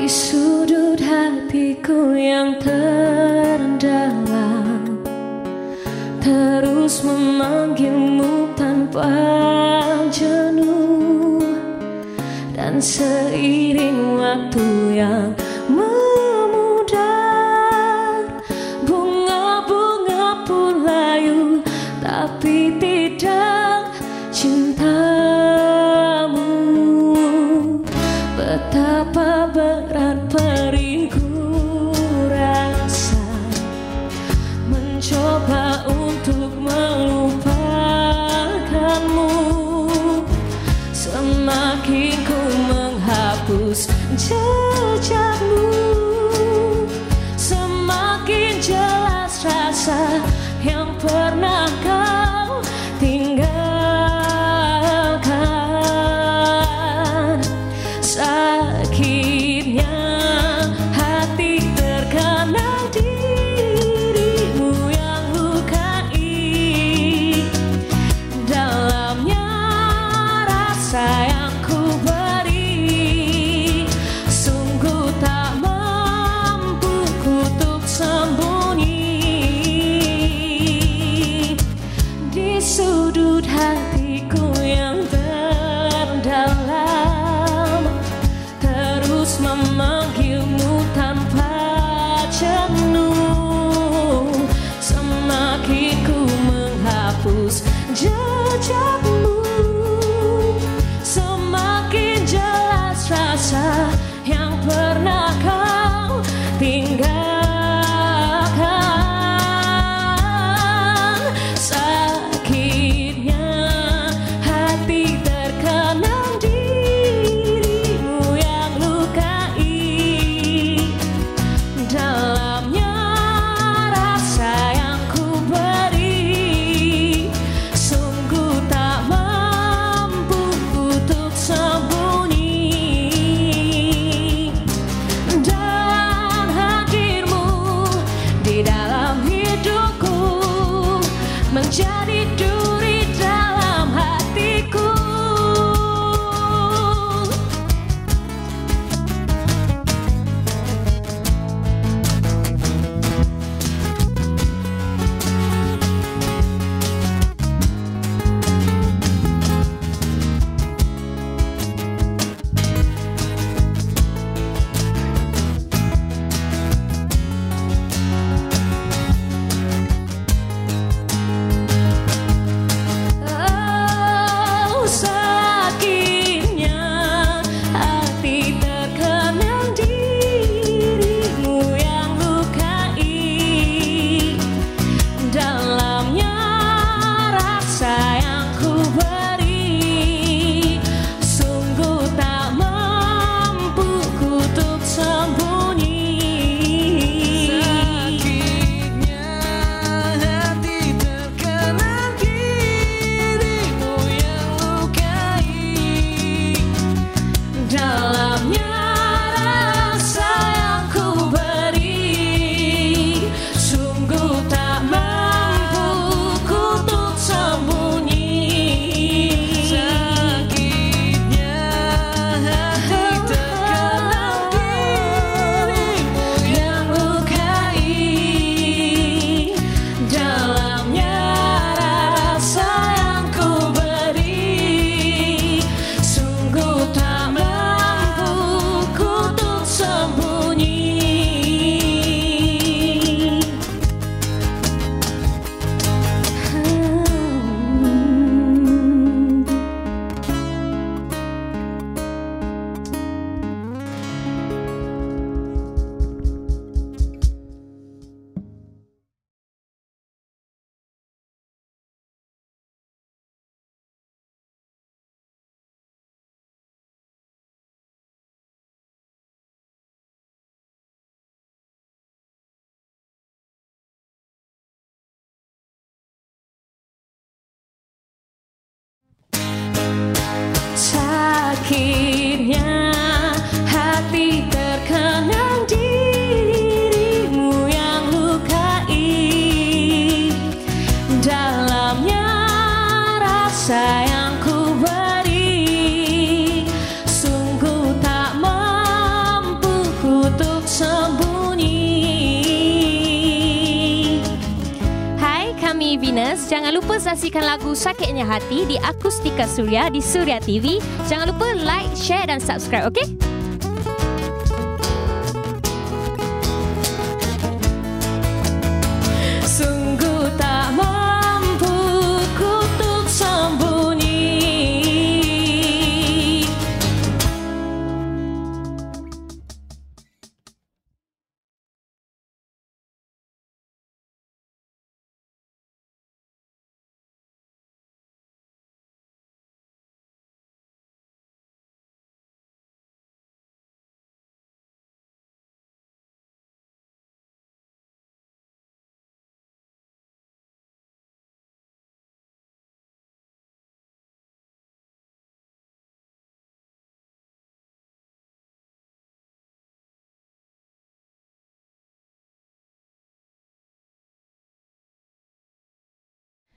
Di sudut hatiku yang terdalam Terus memanggilmu tanpa jenuh. Dan seiring waktu yang Johnny do Jangan lupa saksikan lagu Sakitnya Hati di Akustika Surya di Surya TV. Jangan lupa like, share dan subscribe, okey?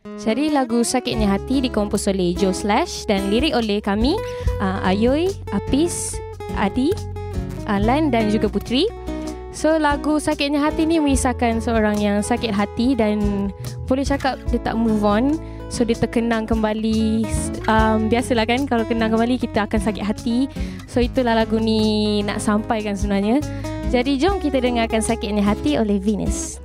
Jadi lagu Sakitnya Hati dikompos oleh Joe Slash. Dan lirik oleh kami uh, Ayoy, Apis, Adi, Alan dan juga Putri. So lagu Sakitnya Hati ni mengisahkan seorang yang sakit hati dan boleh cakap dia tak move on. So dia terkenang kembali. Um, Biasalah kan kalau kenang kembali kita akan sakit hati. So itulah lagu ni nak sampaikan sebenarnya. Jadi jom kita dengarkan Sakitnya Hati oleh Venus